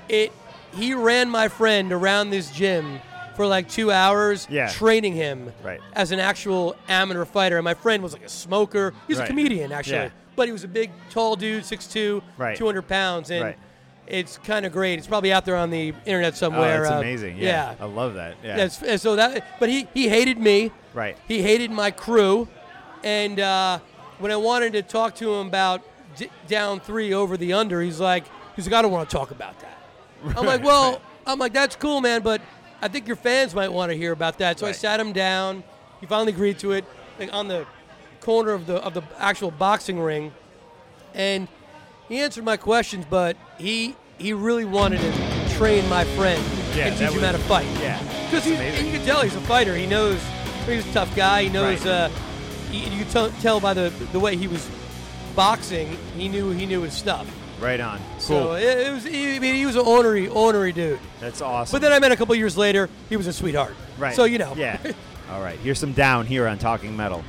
Speaker 5: it he ran my friend around this gym for like two hours
Speaker 3: Yeah.
Speaker 5: training him
Speaker 3: Right.
Speaker 5: as an actual amateur fighter and my friend was like a smoker he was
Speaker 3: Right.
Speaker 5: a comedian actually
Speaker 3: Yeah.
Speaker 5: but he was a big tall dude 6'2
Speaker 3: Right.
Speaker 5: 200 pounds and it's kind of great it's probably out there on the internet somewhere
Speaker 3: oh, that's
Speaker 5: uh,
Speaker 3: amazing. Yeah. I love that. Yeah.
Speaker 5: And so that but he he hated me
Speaker 3: Right.
Speaker 5: he hated my crew and uh, when i wanted to talk to him about d- down three over the under he's like he's like i don't want to talk about that i'm like well i'm like that's cool man but i think your fans might want to hear about that so i sat him down he finally agreed to it like on the corner of the of the actual boxing ring and he answered my questions but he he really wanted to train my friend
Speaker 3: Yeah,
Speaker 5: and teach him
Speaker 3: was-
Speaker 5: how to fight
Speaker 3: yeah.
Speaker 5: because you can tell he's a fighter. He knows he's a tough guy. He knows.
Speaker 3: Right.
Speaker 5: Uh, you can tell, tell by the the way he was boxing. He knew he knew his stuff.
Speaker 3: Right on. Cool.
Speaker 5: So it, it was. He, I mean, he was an ornery, ornery dude.
Speaker 3: that's awesome.
Speaker 5: But then I met a couple years later. He was a sweetheart.
Speaker 3: right.
Speaker 5: So you know.
Speaker 3: Yeah. (laughs) All right. Here's some down here on Talking Metal.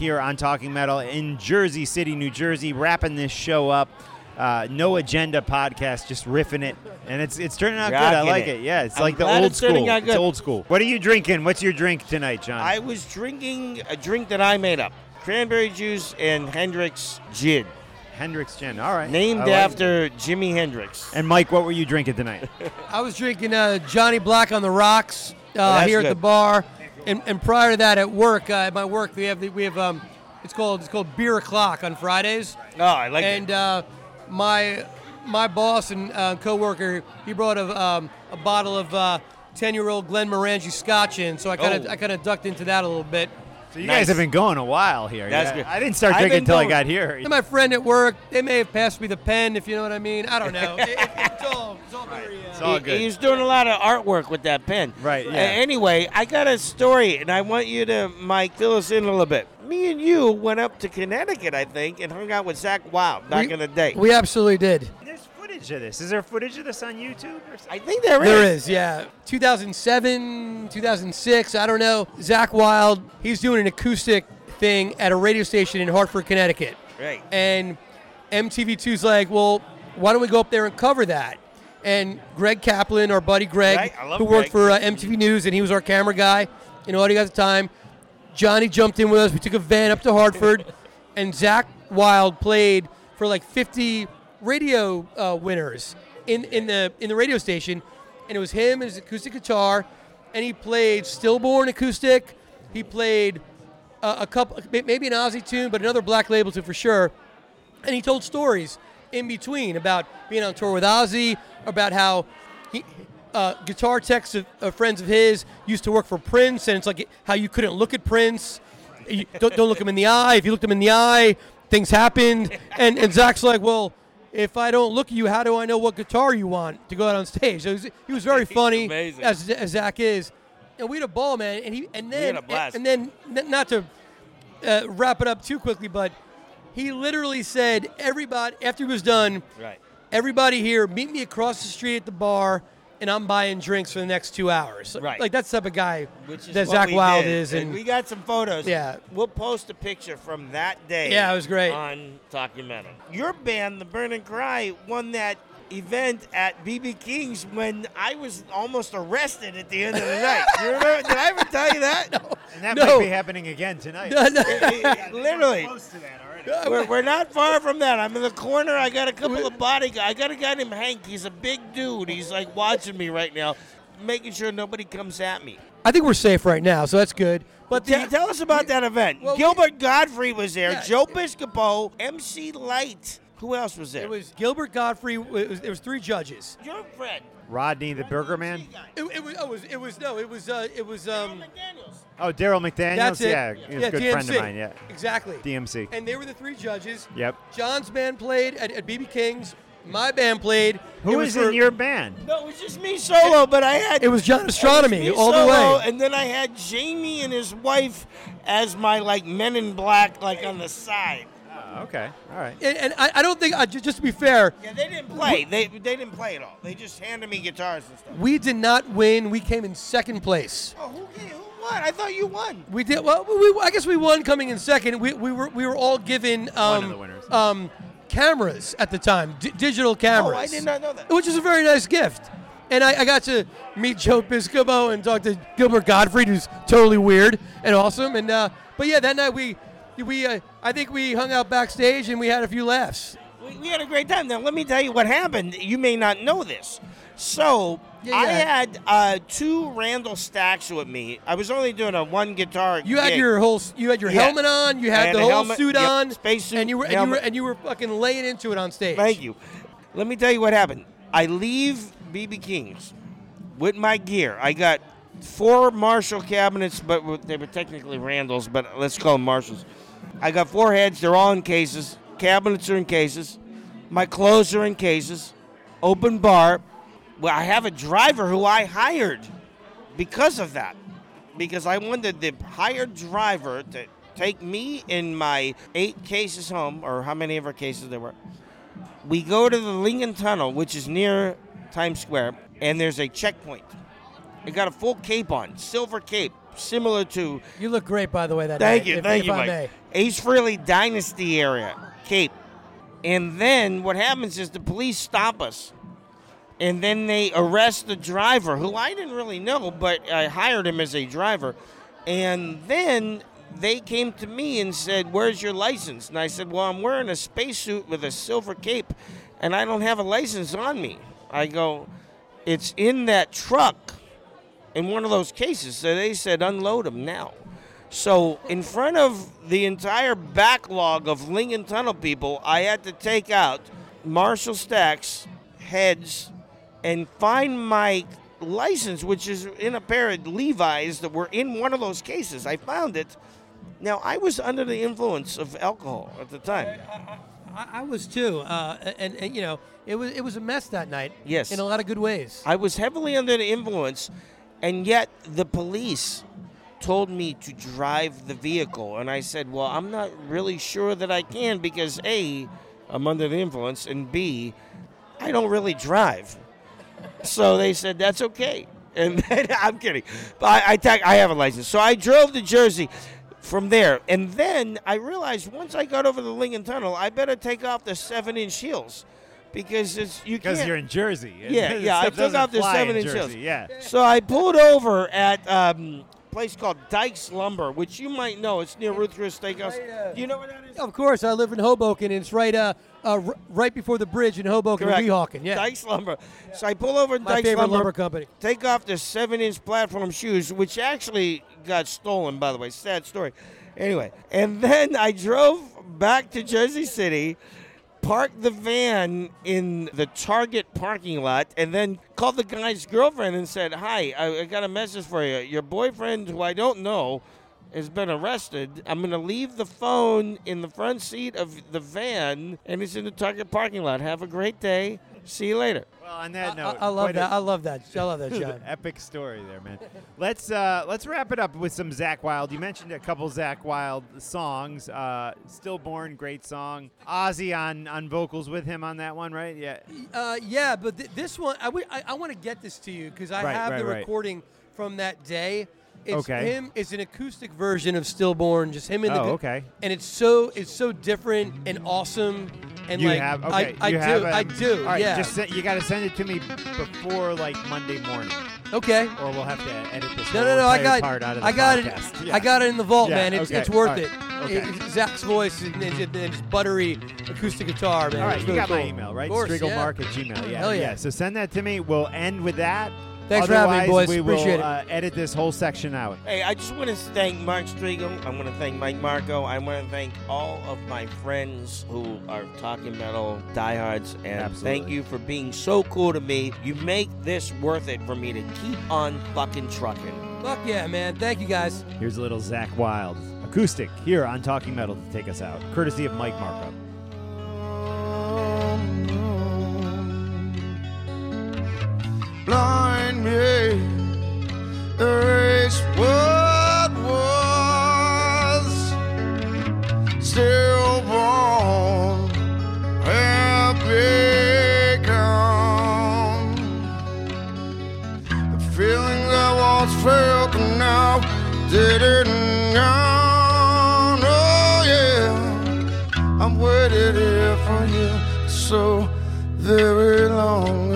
Speaker 3: Here on Talking Metal in Jersey City, New Jersey, wrapping this show up. Uh, no agenda podcast, just riffing it, and it's it's turning out good. I like
Speaker 4: it.
Speaker 3: it. Yeah, it's
Speaker 4: I'm
Speaker 3: like the old
Speaker 4: it's
Speaker 3: school.
Speaker 4: out
Speaker 3: It's old school. What are you drinking? What's your drink tonight, John?
Speaker 4: I was drinking a drink that I made up cranberry juice and Hendrix gin,
Speaker 3: Hendrix Gin. All right,
Speaker 4: named
Speaker 3: I like it.
Speaker 4: after Jimi Hendrix.
Speaker 3: And Mike, what were you drinking tonight? (laughs)
Speaker 5: I was drinking uh, Johnny Black on the rocks uh,
Speaker 4: that's
Speaker 5: here at the bar, and, and prior to that at work, uh, at my work, we have the, we have um, it's called it's called beer o'clock on Fridays,
Speaker 4: Oh, I like
Speaker 5: and
Speaker 4: it.
Speaker 5: uh, my my boss and uh, coworker he brought a um, a bottle of ten year old Glenmorangie Scotch in, so I kind of
Speaker 4: Oh.
Speaker 5: I kind of ducked into that a little bit.
Speaker 3: So you
Speaker 4: Nice.
Speaker 3: guys have been going a while here.
Speaker 4: That's
Speaker 3: yeah.
Speaker 4: good.
Speaker 3: I didn't start
Speaker 4: I've
Speaker 3: drinking until I got here.
Speaker 5: And my friend at work, they may have passed me the pen, if you know what I mean. I don't know. (laughs) It- it- it's all, it's all very. Uh,
Speaker 3: It's all
Speaker 4: He-
Speaker 3: good.
Speaker 4: He's doing a lot of artwork with that pen.
Speaker 3: Right,
Speaker 4: Uh, anyway, I got a story, and I want you to, Mike, fill us in a little bit. Me and you went up to Connecticut, I think, and hung out with Zakk Wylde back
Speaker 5: we-
Speaker 4: in the day.
Speaker 5: We absolutely did.
Speaker 3: There's footage of this. Is there footage of this on YouTube? Or something?
Speaker 4: I think there is.
Speaker 5: There is, yeah. 2007, 2006, I don't know. Zakk Wylde, he's doing an acoustic thing at a radio station in Hartford, Connecticut.
Speaker 4: Right.
Speaker 5: And MTV2's like, well, why don't we go up there and cover that? And Greg Kaplan, our buddy Greg,
Speaker 4: Right, I love
Speaker 5: who worked
Speaker 4: Greg.
Speaker 5: for uh, MTV News, and he was our camera guy in audio at the time. Johnny jumped in with us. We took a van up to Hartford, (laughs) and Zakk Wylde played for like 50 radio uh, winners in, in the in the radio station, and it was him and his acoustic guitar, and he played Stillborn acoustic. He played uh, a couple, maybe an Ozzy tune, but another Black Label tune for sure. And he told stories in between about being on tour with Ozzy, about how he, uh, guitar techs of, of friends of his used to work for Prince, and it's like how you couldn't look at Prince. You don't, don't look him in the eye. If you looked him in the eye, things happened. And, and Zach's like, well, if I don't look at you, how do I know what guitar you want to go out on stage? So he was, he was very (laughs) funny,
Speaker 4: amazing.
Speaker 5: as, as Zakk is. And we had a ball, man. And he and then
Speaker 4: had a blast.
Speaker 5: and then not to uh, wrap it up too quickly, but he literally said, everybody, after he was done,
Speaker 4: Right.
Speaker 5: everybody here, meet me across the street at the bar, and I'm buying drinks for the next two hours.
Speaker 4: Right.
Speaker 5: Like, that's the type of guy
Speaker 4: Which is
Speaker 5: that
Speaker 4: what
Speaker 5: Zakk
Speaker 4: we
Speaker 5: Wylde
Speaker 4: did.
Speaker 5: is. And
Speaker 4: we got some photos.
Speaker 5: Yeah.
Speaker 4: We'll post a picture from that day.
Speaker 5: Yeah, it was great.
Speaker 4: On Talking Metal. Your band, The Burn and Cry, won that event at BB King's when I was almost arrested at the end of the (laughs) night. You remember? Did I ever tell you that? (laughs) No.
Speaker 3: And that
Speaker 5: No.
Speaker 3: might be happening again tonight.
Speaker 5: No, no.
Speaker 4: Literally.
Speaker 3: Close to that already.
Speaker 4: We're, we're not far from that. I'm in the corner. I got a couple of body. I got a guy named Hank. He's a big dude. He's like watching me right now, making sure nobody comes at me.
Speaker 5: I think we're safe right now, so that's good. But the,
Speaker 4: Tell, us about that event.
Speaker 5: well,
Speaker 4: Gilbert Gottfried was there.
Speaker 5: Yeah.
Speaker 4: Joe Piscopo, MC Lyte. Who else was there?
Speaker 5: it was Gilbert Gottfried. It was, there was three judges.
Speaker 4: your friend.
Speaker 3: Rodney the Burger Man.
Speaker 5: It, it was. Oh, it was. It was. No. It was. Uh, it was. Um.
Speaker 4: McDaniels.
Speaker 3: Oh, Darryl McDaniels.
Speaker 5: That's it.
Speaker 3: Yeah, he was
Speaker 5: yeah,
Speaker 3: a good
Speaker 5: DMC.
Speaker 3: friend of mine. Yeah,
Speaker 5: Exactly.
Speaker 3: DMC.
Speaker 5: And they were the three judges.
Speaker 3: Yep.
Speaker 5: John's band played at, at BB King's. My band played.
Speaker 3: Who
Speaker 5: it
Speaker 3: was
Speaker 5: for-
Speaker 3: in your band?
Speaker 4: No, it was just me solo, but I had
Speaker 5: It was John
Speaker 4: it was
Speaker 5: Ostronomy
Speaker 4: me
Speaker 5: all the way.
Speaker 4: and then I had Jamie and his wife as my like Men in Black, like on the side.
Speaker 3: Oh, okay, all right.
Speaker 5: And, and I, I don't think, uh, ju- just to be fair,
Speaker 4: Yeah, they didn't play. They they didn't play at all. They just handed me guitars and stuff.
Speaker 5: we did not win. We came in second place.
Speaker 4: Oh, who, who won? I thought you won.
Speaker 5: We did well. We, I guess we won coming in second. We, we were we were all given um,
Speaker 3: of the winners.
Speaker 5: um, cameras at the time, d- digital cameras.
Speaker 4: Oh, I did not know that.
Speaker 5: Which is a very nice gift. And I, I got to meet Joe Piscopo and talk to Gilbert Gottfried, who's totally weird and awesome. And uh, but yeah, that night we we uh, I think we hung out backstage and we had a few laughs.
Speaker 4: We, we had a great time. Now, let me tell you what happened. You may not know this. So,
Speaker 5: Yeah,
Speaker 4: I
Speaker 5: yeah.
Speaker 4: had uh, two Randall stacks with me. I was only doing a one guitar.
Speaker 5: You had
Speaker 4: gig.
Speaker 5: your whole you had your
Speaker 4: Yeah.
Speaker 5: helmet on, you had
Speaker 4: had
Speaker 5: the whole
Speaker 4: helmet,
Speaker 5: suit
Speaker 4: yep,
Speaker 5: on,
Speaker 4: space suit,
Speaker 5: and you were and you were and you were fucking laying into it on stage.
Speaker 4: Thank you. Let me tell you what happened. I leave BB King's with my gear. I got four Marshall cabinets, but they were technically Randall's, but let's call them Marshalls. I got four heads. They're all in cases. Cabinets are in cases. My clothes are in cases. Open bar. Well, I have a driver who I hired because of that. Because I wanted the hired driver to take me in my eight cases home, or how many of our cases there were. We go to the Lincoln Tunnel, which is near Times Square, and there's a checkpoint. I got a full cape on, silver cape. Similar to
Speaker 5: You look great, by the way. That
Speaker 4: Thank
Speaker 5: night,
Speaker 4: you,
Speaker 5: if,
Speaker 4: thank
Speaker 5: if
Speaker 4: you,
Speaker 5: I
Speaker 4: Mike.
Speaker 5: may.
Speaker 4: Ace Frehley Dynasty area, Cape. And then what happens is the police stop us. And then they arrest the driver, who I didn't really know, but I hired him as a driver. And then they came to me and said, Where's your license? And I said, Well, I'm wearing a spacesuit with a silver cape, and I don't have a license on me. I go, It's in that truck in one of those cases. So they said, Unload them now. So, in front of the entire backlog of Lincoln Tunnel people, I had to take out Marshall Stacks, heads, and find my license, which is in a pair of Levi's that were in one of those cases. I found it. Now, I was under the influence of alcohol at the time.
Speaker 5: I, I was too, uh, and, and you know, it was it was a mess that night.
Speaker 4: Yes.
Speaker 5: in a lot of good ways.
Speaker 4: I was heavily under the influence, and yet the police told me to drive the vehicle. And I said, Well, I'm not really sure that I can because A, I'm under the influence, and B, I don't really drive. So they said, That's okay. (laughs) And then (laughs) I'm kidding. But I, have a license. So I drove to Jersey from there. And then I realized once I got over the Lincoln Tunnel, I better take off the seven inch heels. Because it's you
Speaker 3: Because
Speaker 4: can't
Speaker 3: you're in Jersey.
Speaker 4: Yeah, yeah, (laughs) I took
Speaker 3: doesn't
Speaker 4: off the seven-inch
Speaker 3: Jersey,
Speaker 4: heels.
Speaker 3: Yeah.
Speaker 4: So I pulled over at um, a place called Dykes Lumber, which you might know. It's near Ruth Chris Steakhouse. Do you know where that is?
Speaker 5: Of course, I live in Hoboken. And it's right uh, uh right before the bridge in Hoboken,
Speaker 4: Correct.
Speaker 5: Weehawken. Yeah,
Speaker 4: Dykes Lumber. So I pull over at
Speaker 5: my
Speaker 4: Dykes
Speaker 5: favorite
Speaker 4: Lumber,
Speaker 5: lumber company.
Speaker 4: take off the seven-inch platform shoes, which actually got stolen, by the way. Sad story. Anyway, and then I drove back to Jersey City, parked the van in the Target parking lot, and then called the guy's girlfriend and said, "Hi, I, I got a message for you. Your boyfriend, who I don't know." Has been arrested. I'm going to leave the phone in the front seat of the van, and it's in the Target parking lot. Have a great day. See you later.
Speaker 3: Well, on that
Speaker 5: I,
Speaker 3: note,
Speaker 5: I love that. I love that. I love that, (laughs) John.
Speaker 3: Epic story there, man. Let's uh, let's wrap it up with some Zakk Wylde. You mentioned a couple Zakk Wylde songs. Uh, Stillborn, great song. Ozzy on on vocals with him on that one, right? Yeah.
Speaker 5: Uh, yeah, but th- this one, I, I, I want to get this to you because I
Speaker 3: Right,
Speaker 5: have
Speaker 3: right,
Speaker 5: the
Speaker 3: right.
Speaker 5: recording from that day. It's
Speaker 3: Okay.
Speaker 5: him. It's an acoustic version of Stillborn, just him in the.
Speaker 3: Oh,
Speaker 5: gu-
Speaker 3: okay.
Speaker 5: And it's so it's so different and awesome and
Speaker 3: you
Speaker 5: like
Speaker 3: have
Speaker 5: I,
Speaker 3: okay.
Speaker 5: I
Speaker 3: you
Speaker 5: do
Speaker 3: have,
Speaker 5: I
Speaker 3: um,
Speaker 5: do
Speaker 3: All right,
Speaker 5: yeah
Speaker 3: just se- you got to send it to me before like Monday morning,
Speaker 5: okay.
Speaker 3: or we'll have to edit this.
Speaker 5: No, no, no! I got,
Speaker 3: part out of
Speaker 5: I got
Speaker 3: podcast.
Speaker 5: it.
Speaker 3: Yeah.
Speaker 5: I got it in the vault,
Speaker 3: Yeah,
Speaker 5: man. It's,
Speaker 3: okay,
Speaker 5: it's worth
Speaker 3: right,
Speaker 5: it.
Speaker 3: okay.
Speaker 5: Zakk's voice and, and, and his buttery acoustic guitar, man.
Speaker 3: All right,
Speaker 5: It's
Speaker 3: you
Speaker 5: really
Speaker 3: got my email, right?
Speaker 5: Course, yeah.
Speaker 3: At Gmail. Yeah,
Speaker 5: Hell yeah.
Speaker 3: So send that to me. We'll end with that.
Speaker 5: Thanks for having me,
Speaker 3: Otherwise,
Speaker 5: boys.
Speaker 3: We
Speaker 5: Appreciate
Speaker 3: will
Speaker 5: it.
Speaker 3: uh, edit this whole section out.
Speaker 4: Hey, I just want to thank Mark Strigl. I want to thank Mike Marco. I want to thank all of my friends who are talking metal diehards. And
Speaker 3: Absolutely.
Speaker 4: thank you for being so cool to me. You make this worth it for me to keep on fucking trucking.
Speaker 5: Fuck yeah, man! Thank you guys.
Speaker 3: Here's a little Zakk Wylde acoustic here on Talking Metal to take us out, courtesy of Mike Marco.
Speaker 7: Blind me. Erase what was still born have become the feeling that once felt now didn't gone oh yeah I'm here for you. So very long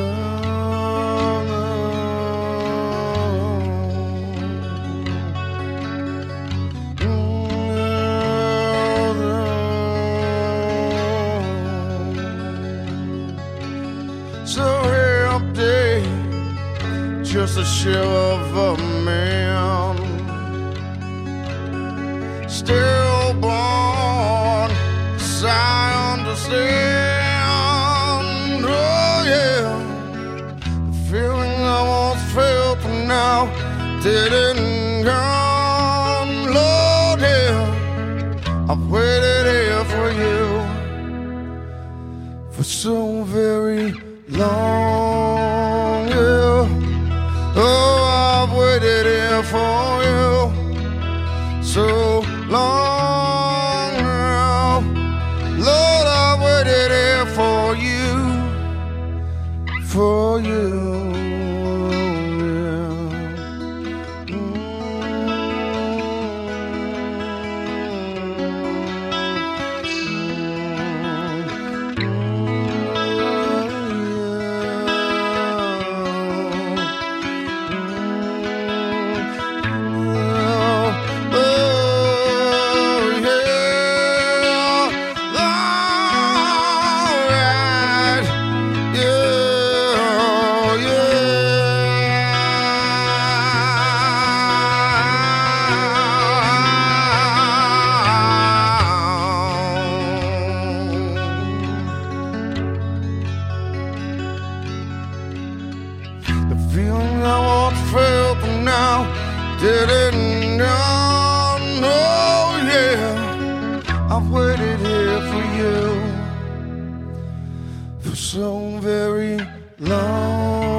Speaker 7: just a shell of a man still born. I understand. Oh yeah, the feeling I once felt but now didn't come. Lord, yeah, I've waited here for you for so very long. Very long.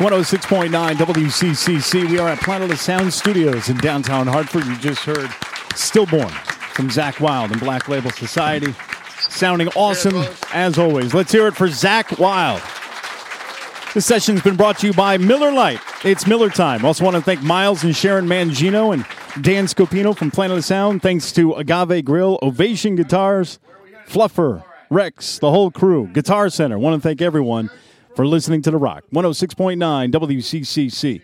Speaker 8: Rock, 106.9 WCCC. We are at Planet of Sound Studios in downtown Hartford. You just heard Stillborn from Zakk Wylde and Black Label Society. Sounding awesome as always. Let's hear it for Zakk Wylde. This session's been brought to you by Miller Lite. It's Miller time. Also want to thank Miles and Sharon Mangino and Dan Scopino from Planet of Sound. Thanks to Agave Grill, Ovation Guitars, Fluffer, Rex, the whole crew, Guitar Center. Want to thank everyone for listening to The Rock. 106.9 WCCC.